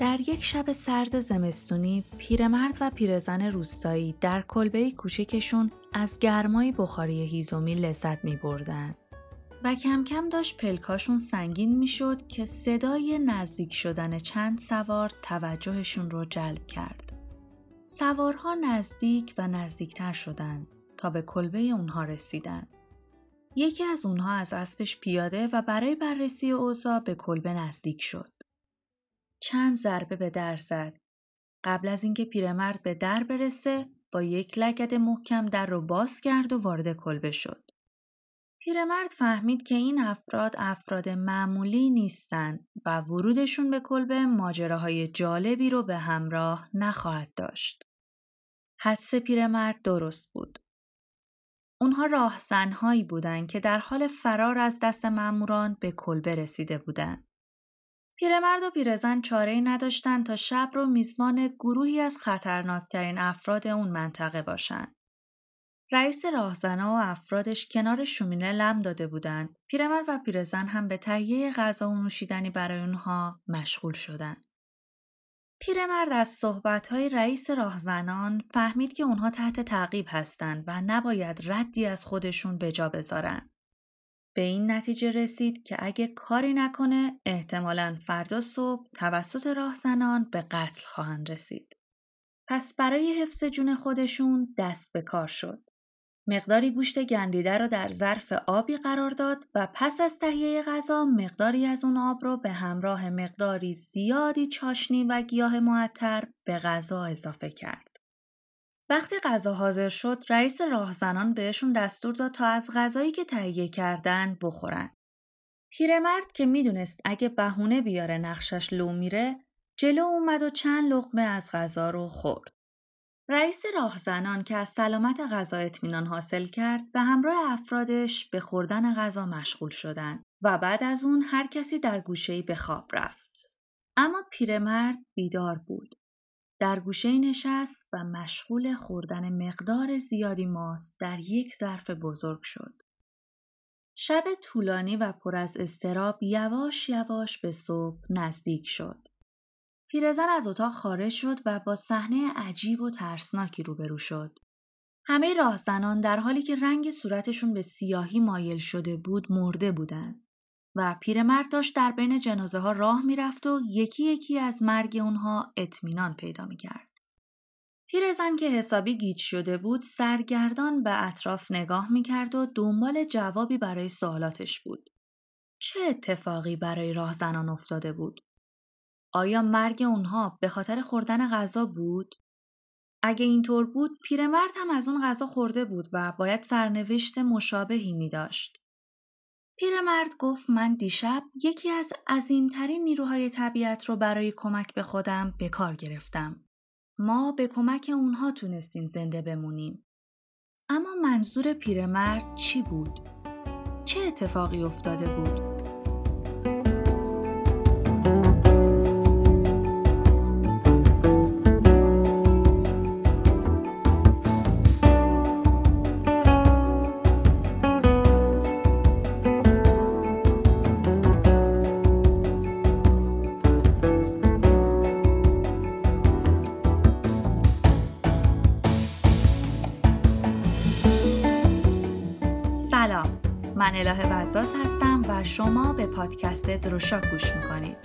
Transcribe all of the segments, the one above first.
یک شب سرد زمستونی پیرمرد و پیرزن روستایی در کلبه کوچکشون از گرمای بخاری هیزومی لذت می بردن. و کم کم داشت پلکاشون سنگین می شد که صدای نزدیک شدن چند سوار توجهشون رو جلب کرد. سوارها نزدیک و نزدیکتر شدند تا به کلبه اونها رسیدن. یکی از اونها از اسبش پیاده و برای بررسی اوضاع به کلبه نزدیک شد. چند ضربه به در زد. قبل از اینکه پیرمرد به در برسه با یک لگد محکم در رو باز کرد و وارد کلبه شد. پیرمرد فهمید که این افراد افراد معمولی نیستند و ورودشون به کلبه ماجراهای جالبی رو به همراه نخواهد داشت. حدس پیرمرد درست بود. اونها راهزنهایی بودند که در حال فرار از دست ماموران به کلبه رسیده بودند. پیرمرد و پیرزن چاره نداشتند تا شب رو میزبان گروهی از خطرناکترین افراد اون منطقه باشند. رئیس راهزنا و افرادش کنار شومینه لم داده بودند. پیرمرد و پیرزن هم به تهیه غذا و نوشیدنی برای اونها مشغول شدند. پیرمرد از صحبتهای رئیس راهزنان فهمید که اونها تحت تعقیب هستند و نباید ردی از خودشون به جا بذارن. به این نتیجه رسید که اگه کاری نکنه احتمالا فردا صبح توسط راهزنان به قتل خواهند رسید. پس برای حفظ جون خودشون دست به کار شد. مقداری گوشت گندیده را در ظرف آبی قرار داد و پس از تهیه غذا مقداری از اون آب را به همراه مقداری زیادی چاشنی و گیاه معطر به غذا اضافه کرد. وقتی غذا حاضر شد، رئیس راهزنان بهشون دستور داد تا از غذایی که تهیه کردن بخورن. پیرمرد که می‌دونست اگه بهونه بیاره نقشش لو میره، جلو اومد و چند لقمه از غذا رو خورد. رئیس راهزنان که از سلامت غذا اطمینان حاصل کرد به همراه افرادش به خوردن غذا مشغول شدند و بعد از اون هر کسی در گوشه‌ای به خواب رفت. اما پیرمرد بیدار بود. در گوشه نشست و مشغول خوردن مقدار زیادی ماست در یک ظرف بزرگ شد. شب طولانی و پر از استراب یواش یواش به صبح نزدیک شد. پیرزن از اتاق خارج شد و با صحنه عجیب و ترسناکی روبرو شد. همه راهزنان در حالی که رنگ صورتشون به سیاهی مایل شده بود مرده بودند و پیرمرد داشت در بین جنازه ها راه می‌رفت و یکی یکی از مرگ اونها اطمینان پیدا می‌کرد. پیرزن که حسابی گیج شده بود سرگردان به اطراف نگاه می‌کرد و دنبال جوابی برای سوالاتش بود. چه اتفاقی برای راهزنان افتاده بود؟ آیا مرگ اونها به خاطر خوردن غذا بود؟ اگه اینطور بود پیرمرد هم از اون غذا خورده بود و باید سرنوشت مشابهی می داشت. پیرمرد گفت من دیشب یکی از عظیمترین نیروهای طبیعت رو برای کمک به خودم به کار گرفتم. ما به کمک اونها تونستیم زنده بمونیم. اما منظور پیرمرد چی بود؟ چه اتفاقی افتاده بود؟ من الهه وزاز هستم و شما به پادکست دروشاک گوش می‌کنید.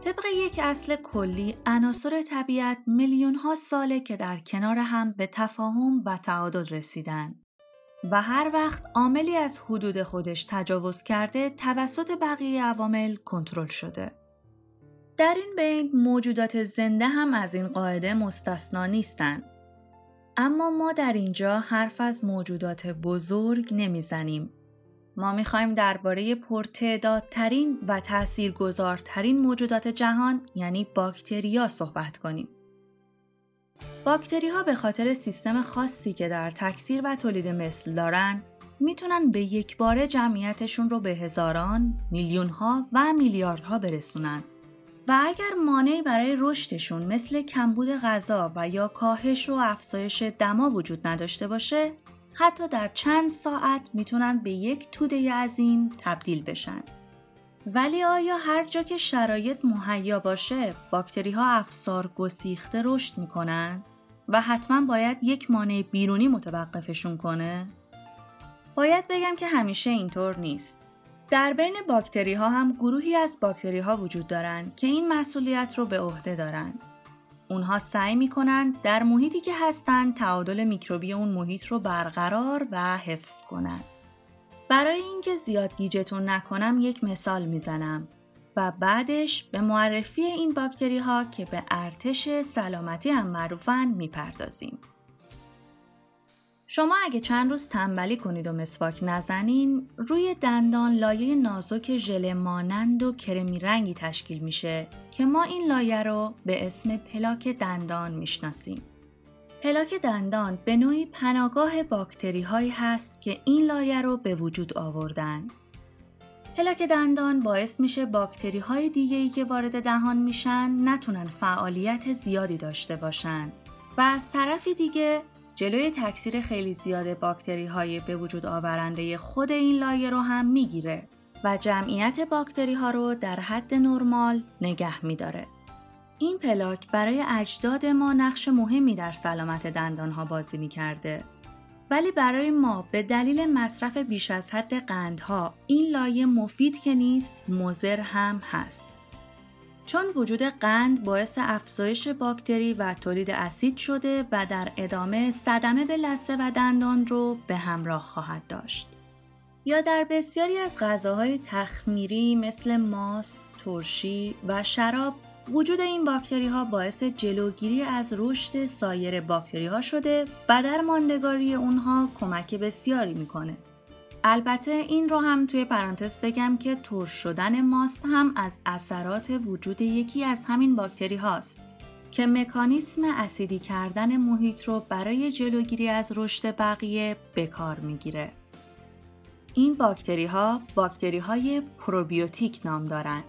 طبق یک اصل کلی عناصر طبیعت میلیون ها ساله که در کنار هم به تفاهم و تعادل رسیدند. و هر وقت عاملی از حدود خودش تجاوز کرده توسط بقیه عوامل کنترل شده. در این بین موجودات زنده هم از این قاعده مستثنا نیستند. اما ما در اینجا حرف از موجودات بزرگ نمی‌زنیم. ما می‌خوایم درباره پرتعدادترین و تاثیرگذارترین موجودات جهان یعنی باکتریا صحبت کنیم. باکتری ها به خاطر سیستم خاصی که در تکثیر و تولید مثل دارن می‌تونن به یک بار جمعیتشون رو به هزاران، میلیون ها و میلیاردها برسونن و اگر مانعی برای رشدشون مثل کمبود غذا و یا کاهش و افزایش دما وجود نداشته باشه حتی در چند ساعت می‌تونن به یک توده عظیم تبدیل بشن. ولی آیا هر جا که شرایط مهیا باشه باکتری ها افسار گسیخته رشد می‌کنن و حتما باید یک مانع بیرونی متوقفشون کنه؟ باید بگم که همیشه اینطور نیست. در بین باکتری ها هم گروهی از باکتری ها وجود دارند که این مسئولیت رو به عهده دارند. اونها سعی می‌کنن در محیطی که هستند تعادل میکروبی اون محیط رو برقرار و حفظ کنند. برای اینکه زیاد گیجتون نکنم یک مثال می‌زنم و بعدش به معرفی این باکتری ها که به ارتش سلامتی هم معروفن می‌پردازیم. شما اگه چند روز تنبلی کنید و مسواک نزنین روی دندان لایه نازک ژله مانند و کرمی رنگی تشکیل میشه که ما این لایه رو به اسم پلاک دندان می‌شناسیم. پلاک دندان به نوعی پناهگاه باکتری هایی هست که این لایه رو به وجود آوردن. پلاک دندان باعث میشه باکتری های دیگه ای که وارد دهان میشن نتونن فعالیت زیادی داشته باشن و از طرفی دیگه جلوی تکثیر خیلی زیاد باکتری های به وجود آورنده خود این لایه رو هم می‌گیره و جمعیت باکتری ها رو در حد نرمال نگه میداره. این پلاک برای اجداد ما نقش مهمی در سلامت دندان ها بازی می کرده. ولی برای ما به دلیل مصرف بیش از حد قندها این لایه مفید که نیست مزر هم هست. چون وجود قند باعث افزایش باکتری و تولید اسید شده و در ادامه صدمه به لثه و دندان رو به همراه خواهد داشت. یا در بسیاری از غذاهای تخمیری مثل ماست، ترشی و شراب وجود این باکتری ها باعث جلوگیری از رشد سایر باکتری ها شده و در ماندگاری اونها کمک بسیاری می‌کنه. البته این رو هم توی پرانتز بگم که ترش شدن ماست هم از اثرات وجود یکی از همین باکتری هاست که مکانیسم اسیدی کردن محیط رو برای جلوگیری از رشد بقیه به کار می‌گیره. این باکتری ها باکتری های پروبیوتیک نام دارند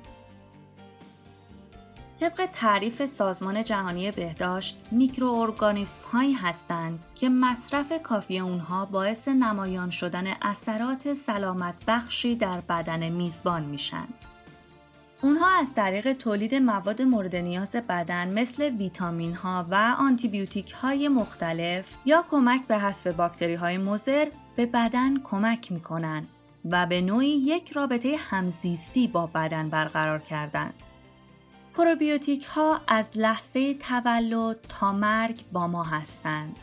طبق تعریف سازمان جهانی بهداشت میکروارگانیسم هایی هستند که مصرف کافی اونها باعث نمایان شدن اثرات سلامت بخشی در بدن میزبان میشن. اونها از طریق تولید مواد مورد نیاز بدن مثل ویتامین ها و آنتیبیوتیک های مختلف یا کمک به حذف باکتری های مضر به بدن کمک می‌کنن و به نوعی یک رابطه همزیستی با بدن برقرار کردند. پروبیوتیک ها از لحظه تولد تا مرگ با ما هستند.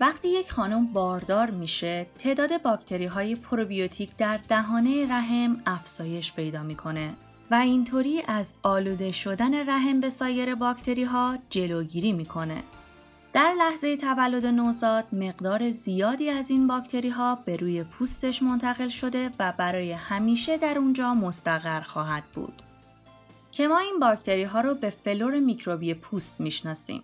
وقتی یک خانم باردار میشه، تعداد باکتری های پروبیوتیک در دهانه رحم افزایش پیدا می‌کنه و اینطوری از آلوده شدن رحم به سایر باکتری ها جلوگیری می‌کنه. در لحظه تولد نوزاد مقدار زیادی از این باکتری ها به روی پوستش منتقل شده و برای همیشه در اونجا مستقر خواهد بود. که ما این باکتری ها رو به فلور میکروبی پوست می‌شناسیم.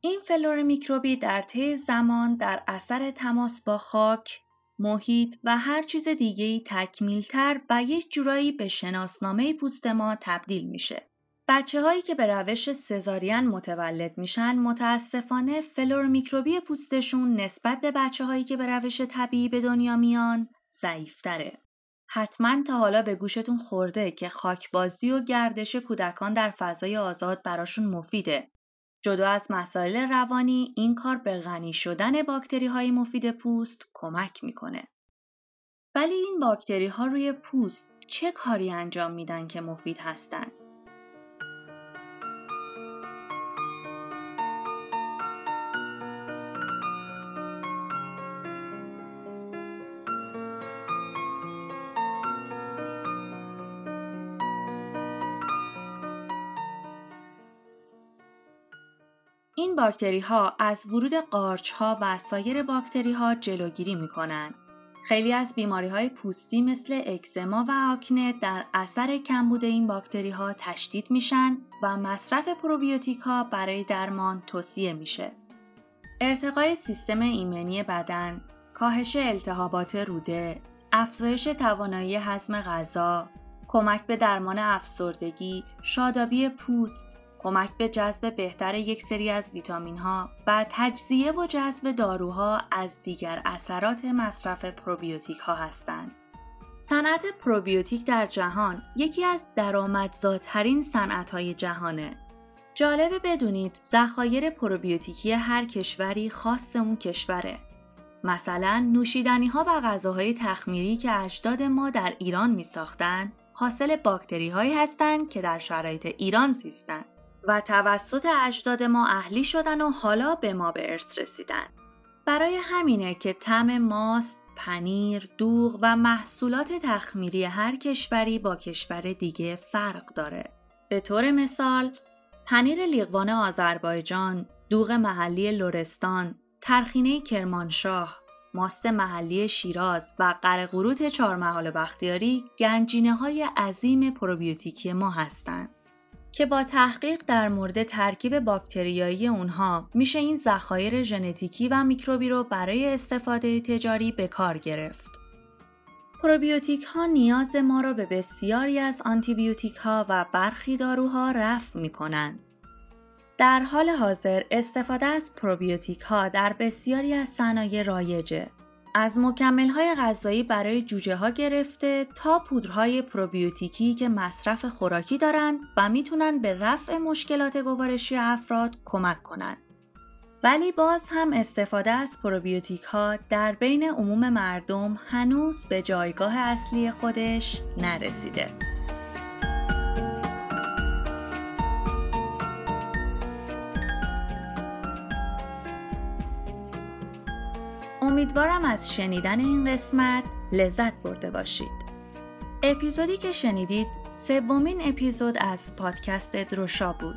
این فلور میکروبی در طی زمان در اثر تماس با خاک، محیط و هر چیز دیگه‌ای تکمیلتر و یک جورایی به شناسنامه پوست ما تبدیل میشه. بچه هایی که به روش سزارین متولد میشن متاسفانه فلور میکروبی پوستشون نسبت به بچه هایی که به روش طبیعی به دنیا میان ضعیفتره. حتما تا حالا به گوشتون خورده که خاکبازی و گردش کودکان در فضای آزاد براشون مفیده. جدا از مسائل روانی این کار به غنی شدن باکتری های مفید پوست کمک می‌کنه. ولی این باکتری ها روی پوست چه کاری انجام میدن که مفید هستند؟ این باکتری ها از ورود قارچ ها و سایر باکتری ها جلوگیری می کنند. خیلی از بیماری های پوستی مثل اکزما و آکنه در اثر کمبود این باکتری ها تشدید میشن و مصرف پروبیوتیک ها برای درمان توصیه میشه. ارتقای سیستم ایمنی بدن، کاهش التهابات روده، افزایش توانایی هضم غذا، کمک به درمان افسردگی، شادابی پوست، کمک به جذب بهتر یک سری از ویتامین ها بر تجزیه و جذب داروها از دیگر اثرات مصرف پروبیوتیک ها هستند. صنعت پروبیوتیک در جهان یکی از درآمدزاترین صنعت های جهانه. جالبه بدونید ذخایر پروبیوتیکی هر کشوری خاص اون کشوره. مثلا نوشیدنی ها و غذاهای تخمیری که اجداد ما در ایران می ساختن حاصل باکتری هایی هستند که در شرایط ایران زیستن و توسط اجداد ما اهلی شدن و حالا به ما به ارث رسیدن. برای همینه که طعم ماست، پنیر، دوغ و محصولات تخمیری هر کشوری با کشور دیگه فرق داره. به طور مثال، پنیر لیقوان آذربایجان، دوغ محلی لرستان، ترخینه کرمانشاه، ماست محلی شیراز و قرقروت چهارمحال بختیاری گنجینه های عظیم پروبیوتیکی ما هستند. که با تحقیق در مورد ترکیب باکتریایی اونها میشه این ذخایر ژنتیکی و میکروبی رو برای استفاده تجاری به کار گرفت. پروبیوتیک ها نیاز ما را به بسیاری از آنتیبیوتیک ها و برخی داروها رفع می کنند. در حال حاضر استفاده از پروبیوتیک ها در بسیاری از صنایع رایجه از مکمل های غذایی برای جوجه ها گرفته تا پودرهای پروبیوتیکی که مصرف خوراکی دارند و می‌تونن به رفع مشکلات گوارشی افراد کمک کنند. ولی باز هم استفاده از پروبیوتیک ها در بین عموم مردم هنوز به جایگاه اصلی خودش نرسیده. امیدوارم از شنیدن این قسمت لذت برده باشید. اپیزودی که شنیدید سومین اپیزود از پادکست دروشا بود.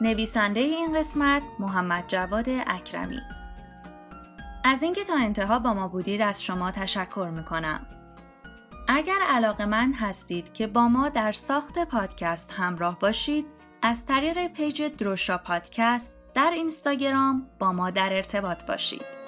نویسنده این قسمت محمد جواد اکرمی. از اینکه تا انتها با ما بودید از شما تشکر می‌کنم. اگر علاقه من هستید که با ما در ساخت پادکست همراه باشید از طریق پیج دروشا پادکست در اینستاگرام با ما در ارتباط باشید.